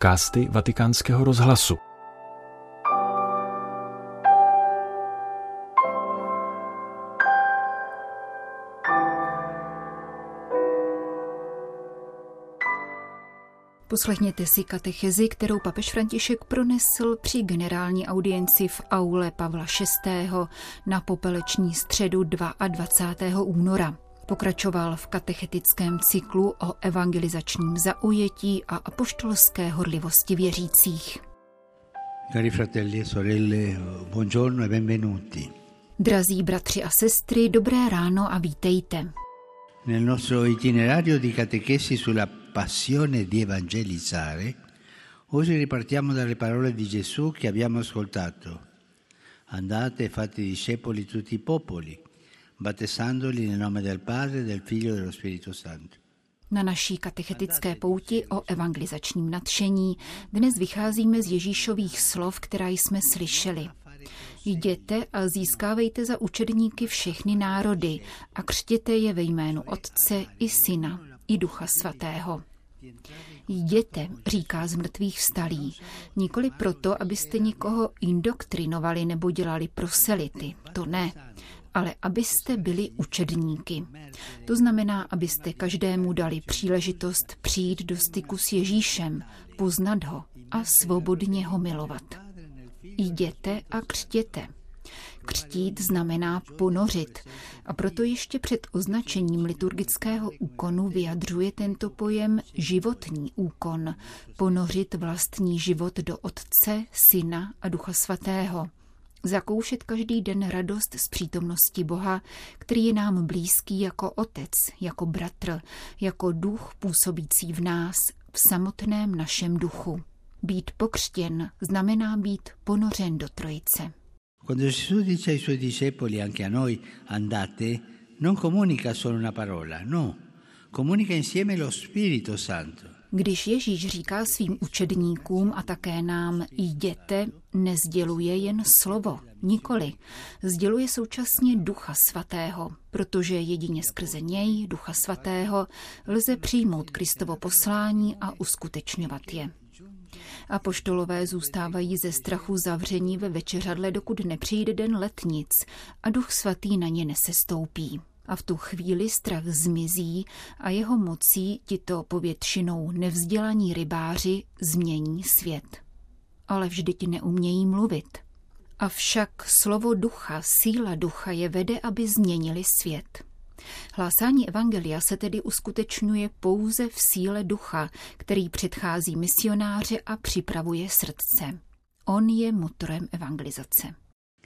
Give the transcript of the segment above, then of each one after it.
podcasty Vatikánského rozhlasu. Poslechněte si katechezi, kterou papež František pronesl při generální audienci v aule Pavla VI. na popeleční středu 22. února. Pokračoval v katechetickém cyklu o evangelizačním zaujetí a apoštolské horlivosti věřících. Cari fratelli e sorelle, buongiorno e benvenuti. Drazí bratři a sestry, dobré ráno a vítejte. Nel nostro itinerario di catechesi sulla passione di evangelizzare, oggi ripartiamo dalle parole di Gesù che abbiamo ascoltato. Andate e fate discepoli tutti i popoli, battezzandoli nel nome del Padre, del Figlio e dello Spirito Santo. Na naší katechetické pouti o evangelizačním nadšení dnes vycházíme z Ježíšových slov, která jsme slyšeli. Jděte a získávejte za učedníky všechny národy a křtěte je ve jménu Otce i Syna i Ducha Svatého. Jděte, říká z mrtvých vstalí, nikoli proto, abyste nikoho indoktrinovali nebo dělali proselity, to ne, ale abyste byli učedníky. To znamená, abyste každému dali příležitost přijít do styku s Ježíšem, poznat ho a svobodně ho milovat. Jděte a křtěte. Křtít znamená ponořit a proto ještě před označením liturgického úkonu vyjadřuje tento pojem životní úkon, ponořit vlastní život do Otce, Syna a Ducha Svatého. Zakoušet každý den radost z přítomnosti Boha, který je nám blízký jako otec, jako bratr, jako duch působící v nás, v samotném našem duchu. Být pokřtěn znamená být ponořen do Trojice. Quando Gesù dice ai suoi discepoli, anche a noi, andate, non comunica solo una parola, no, comunica insieme lo Spirito Santo. Když Ježíš říká svým učedníkům a také nám jděte, nezděluje jen slovo, nikoli. Sděluje současně Ducha Svatého, protože jedině skrze něj, Ducha Svatého, lze přijmout Kristovo poslání a uskutečňovat je. Apoštolové zůstávají ze strachu zavření ve večeřadle, dokud nepřijde den letnic a duch svatý na ně nesestoupí. A v tu chvíli strach zmizí a jeho mocí tito povětšinou nevzdělaní rybáři změní svět. Ale vždyť neumějí mluvit. Avšak slovo ducha, síla ducha je vede, aby změnili svět. Hlásání evangelia se tedy uskutečňuje pouze v síle ducha, který předchází misionáře a připravuje srdce. On je motorem evangelizace.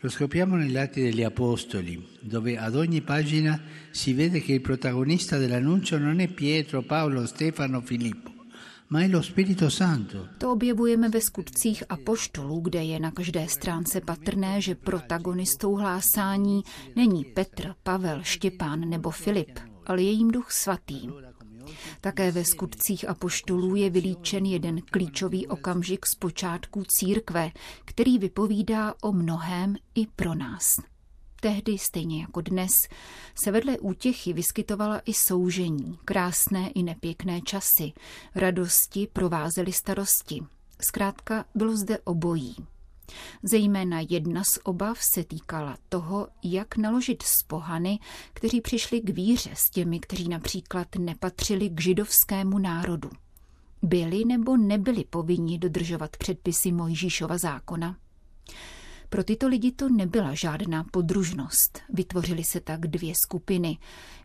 Lo scopriamo negli Atti degli Apostoli, dove ad ogni pagina si vede che il protagonista dell'annuncio non è Pietro, Paolo, Stefano, Filippo, ma è lo Spirito Santo. To objevujeme ve skutcích apoštolů, kde je na každé stránce patrné, že protagonistou hlásání není Petr, Pavel, Štěpán nebo Filip, ale je jim duch svatý. Také ve skutcích apoštolů je vylíčen jeden klíčový okamžik z počátku církve, který vypovídá o mnohém i pro nás. Tehdy, stejně jako dnes, se vedle útěchy vyskytovala i soužení, krásné i nepěkné časy, radosti provázely starosti. Zkrátka bylo zde obojí. Zejména jedna z obav se týkala toho, jak naložit s pohany, kteří přišli k víře s těmi, kteří například nepatřili k židovskému národu. Byli nebo nebyli povinni dodržovat předpisy Mojžíšova zákona? Pro tyto lidi to nebyla žádná podružnost. Vytvořily se tak dvě skupiny.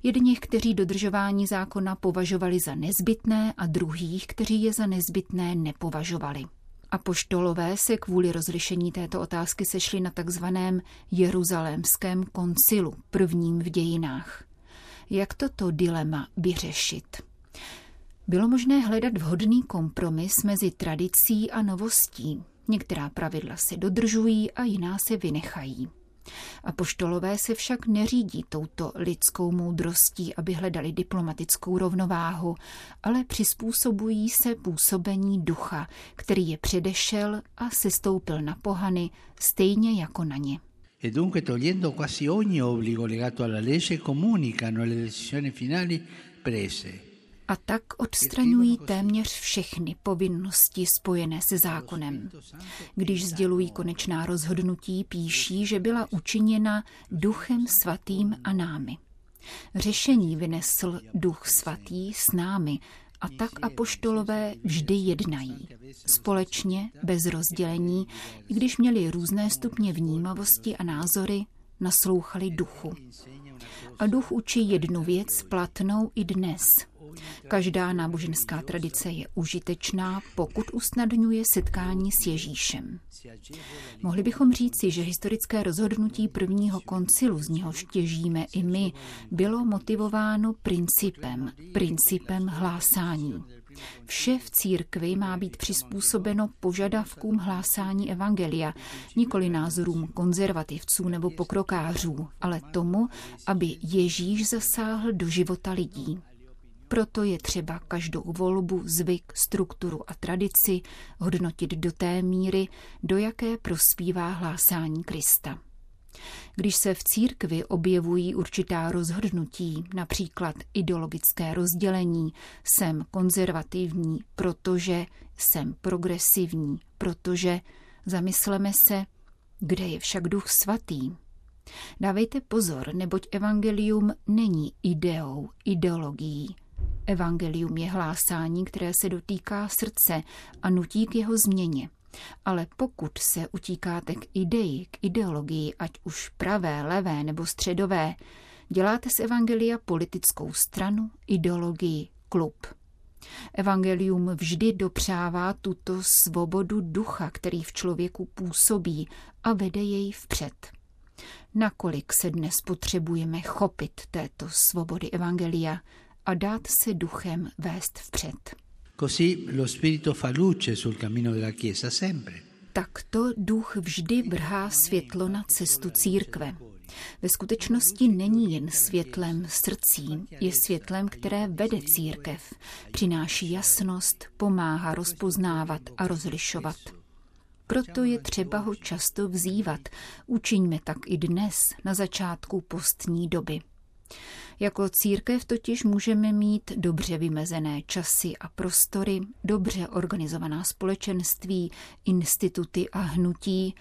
Jedních, kteří dodržování zákona považovali za nezbytné a druhých, kteří je za nezbytné nepovažovali. A poštolové se kvůli rozlišení této otázky sešli na takzvaném Jeruzalémském koncilu, prvním v dějinách. Jak toto dilema vyřešit? Bylo možné hledat vhodný kompromis mezi tradicí a novostí. Některá pravidla se dodržují a jiná se vynechají. A poštolové se však neřídí touto lidskou moudrostí, aby hledali diplomatickou rovnováhu, ale přizpůsobují se působení ducha, který je předešel a sestoupil na pohany stejně jako na ně. E. a tak odstraňují téměř všechny povinnosti spojené se zákonem. Když sdělují konečná rozhodnutí, píší, že byla učiněna duchem svatým a námi. Řešení vynesl duch svatý s námi a tak apoštolové vždy jednají. Společně, bez rozdělení, i když měli různé stupně vnímavosti a názory, naslouchali duchu. A duch učí jednu věc platnou i dnes. Každá náboženská tradice je užitečná, pokud usnadňuje setkání s Ježíšem. Mohli bychom říci, že historické rozhodnutí prvního koncilu, z něhož těžíme i my, bylo motivováno principem, principem hlásání. Vše v církvi má být přizpůsobeno požadavkům hlásání evangelia, nikoli názorům konzervativců nebo pokrokářů, ale tomu, aby Ježíš zasáhl do života lidí. Proto je třeba každou volbu, zvyk, strukturu a tradici hodnotit do té míry, do jaké prospívá hlásání Krista. Když se v církvi objevují určitá rozhodnutí, například ideologické rozdělení, jsem konzervativní, protože jsem progresivní, protože zamysleme se, kde je však duch svatý. Dávejte pozor, neboť evangelium není ideou, ideologií. Evangelium je hlásání, které se dotýká srdce a nutí k jeho změně. Ale pokud se utíkáte k ideji, k ideologii, ať už pravé, levé nebo středové, děláte z Evangelia politickou stranu, ideologii, klub. Evangelium vždy dopřává tuto svobodu ducha, který v člověku působí a vede jej vpřed. Nakolik se dnes potřebujeme chopit této svobody Evangelia a dát se duchem vést vpřed. Così lo Spirito fa luce sul cammino della Chiesa sempre. Takto duch vždy vrhá světlo na cestu církve. Ve skutečnosti není jen světlem srdcí, je světlem, které vede církev, přináší jasnost, pomáhá rozpoznávat a rozlišovat. Proto je třeba ho často vzývat. Učiňme tak i dnes, na začátku postní doby. Jako církev totiž můžeme mít dobře vymezené časy a prostory, dobře organizovaná společenství, instituty a hnutí,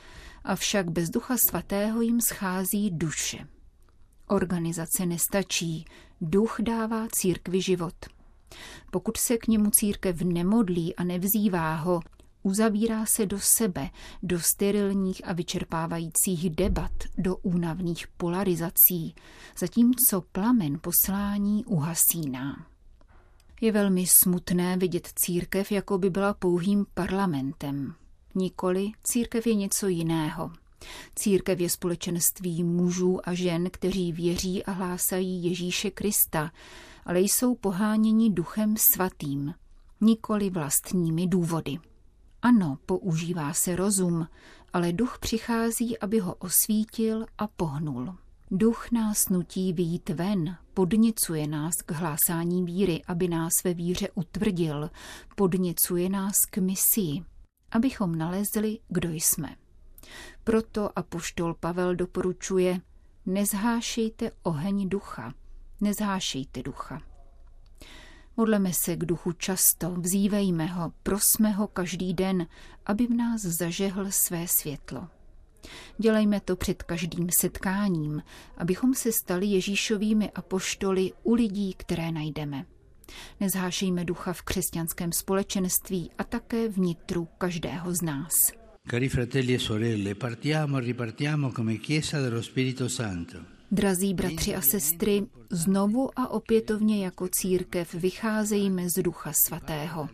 avšak bez ducha svatého jim schází duše. Organizace nestačí, duch dává církvi život. Pokud se k němu církev nemodlí a nevzývá ho, uzavírá se do sebe, do sterilních a vyčerpávajících debat, do únavných polarizací, zatímco plamen poslání uhasíná. Je velmi smutné vidět církev, jako by byla pouhým parlamentem. Nikoli, církev je něco jiného. Církev je společenství mužů a žen, kteří věří a hlásají Ježíše Krista, ale jsou poháněni duchem svatým, nikoli vlastními důvody. Ano, používá se rozum, ale duch přichází, aby ho osvítil a pohnul. Duch nás nutí výjít ven, podněcuje nás k hlásání víry, aby nás ve víře utvrdil, podněcuje nás k misii, abychom nalezli, kdo jsme. Proto apoštol Pavel doporučuje, nezhášejte oheň ducha, nezhášejte ducha. Modleme se k duchu často, vzívejme ho, prosme ho každý den, aby v nás zažehl své světlo. Dělejme to před každým setkáním, abychom se stali Ježíšovými apoštoly u lidí, které najdeme. Nezhášejme ducha v křesťanském společenství a také vnitru každého z nás. Cari fratelli e sorelle, partiamo e ripartiamo come Chiesa dello Spirito Santo. Drazí bratři a sestry, znovu a opětovně jako církev vycházejme z Ducha Svatého.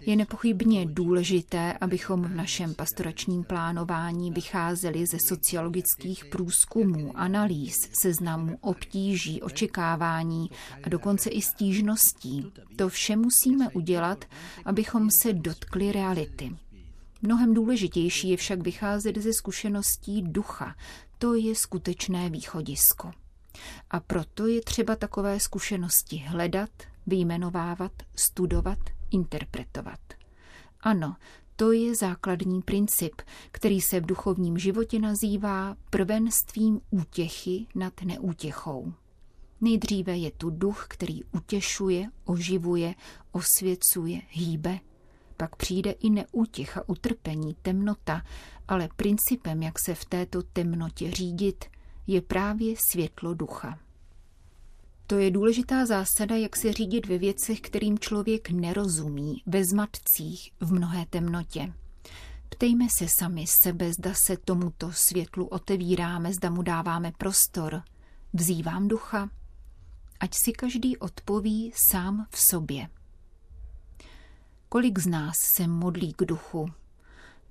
Je nepochybně důležité, abychom v našem pastoračním plánování vycházeli ze sociologických průzkumů, analýz, seznamů obtíží, očekávání a dokonce i stížností. To vše musíme udělat, abychom se dotkli reality. Mnohem důležitější je však vycházet ze zkušeností ducha, to je skutečné východisko. A proto je třeba takové zkušenosti hledat, vyjmenovávat, studovat, interpretovat. Ano, to je základní princip, který se v duchovním životě nazývá prvenstvím útěchy nad neútěchou. Nejdříve je tu duch, který utěšuje, oživuje, osvěcuje, hýbe. Pak přijde i neútěcha, utrpení, temnota, ale principem, jak se v této temnotě řídit, je právě světlo ducha. To je důležitá zásada, jak se řídit ve věcech, kterým člověk nerozumí, ve zmatcích, v mnohé temnotě. Ptejme se sami sebe, zda se tomuto světlu otevíráme, zda mu dáváme prostor. Vzývám ducha, ať si každý odpoví sám v sobě. Kolik z nás se modlí k duchu?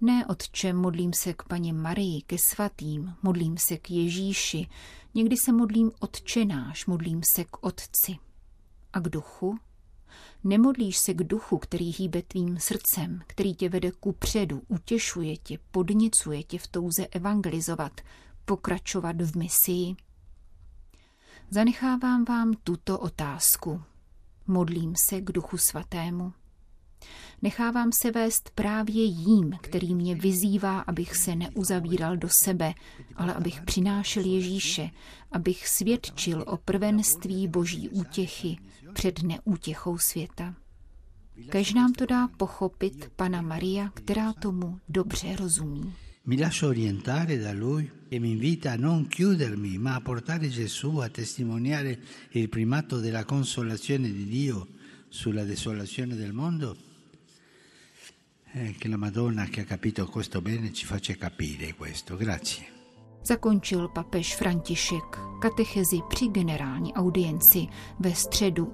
Ne otče, modlím se k paní Marii, ke svatým, modlím se k Ježíši, někdy se modlím otčenáš, modlím se k otci. A k duchu? Nemodlíš se k duchu, který hýbe tvým srdcem, který tě vede ku předu, utěšuje tě, podnicuje tě v touze evangelizovat, pokračovat v misii? Zanechávám vám tuto otázku. Modlím se k duchu svatému. Nechávám se vést právě jím, který mě vyzývá, abych se neuzavíral do sebe, ale abych přinášel Ježíše, abych svědčil o prvenství boží útěchy před neútěchou světa. Kež nám to dá pochopit Pana Maria, která tomu dobře rozumí. Mi lascio orientare da lui e mi invita a non chiudermi, ma a portare Gesù a testimoniare il primato della consolazione di Dio sulla desolazione del mondo. Eh, la Madonna che ha capito questo bene ci faccia capire questo. Grazie. Zakončil papež František katechezi při generální audienci ve středu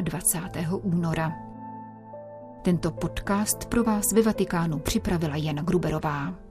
22. února. Tento podcast pro vás ve Vatikánu připravila Jana Gruberová.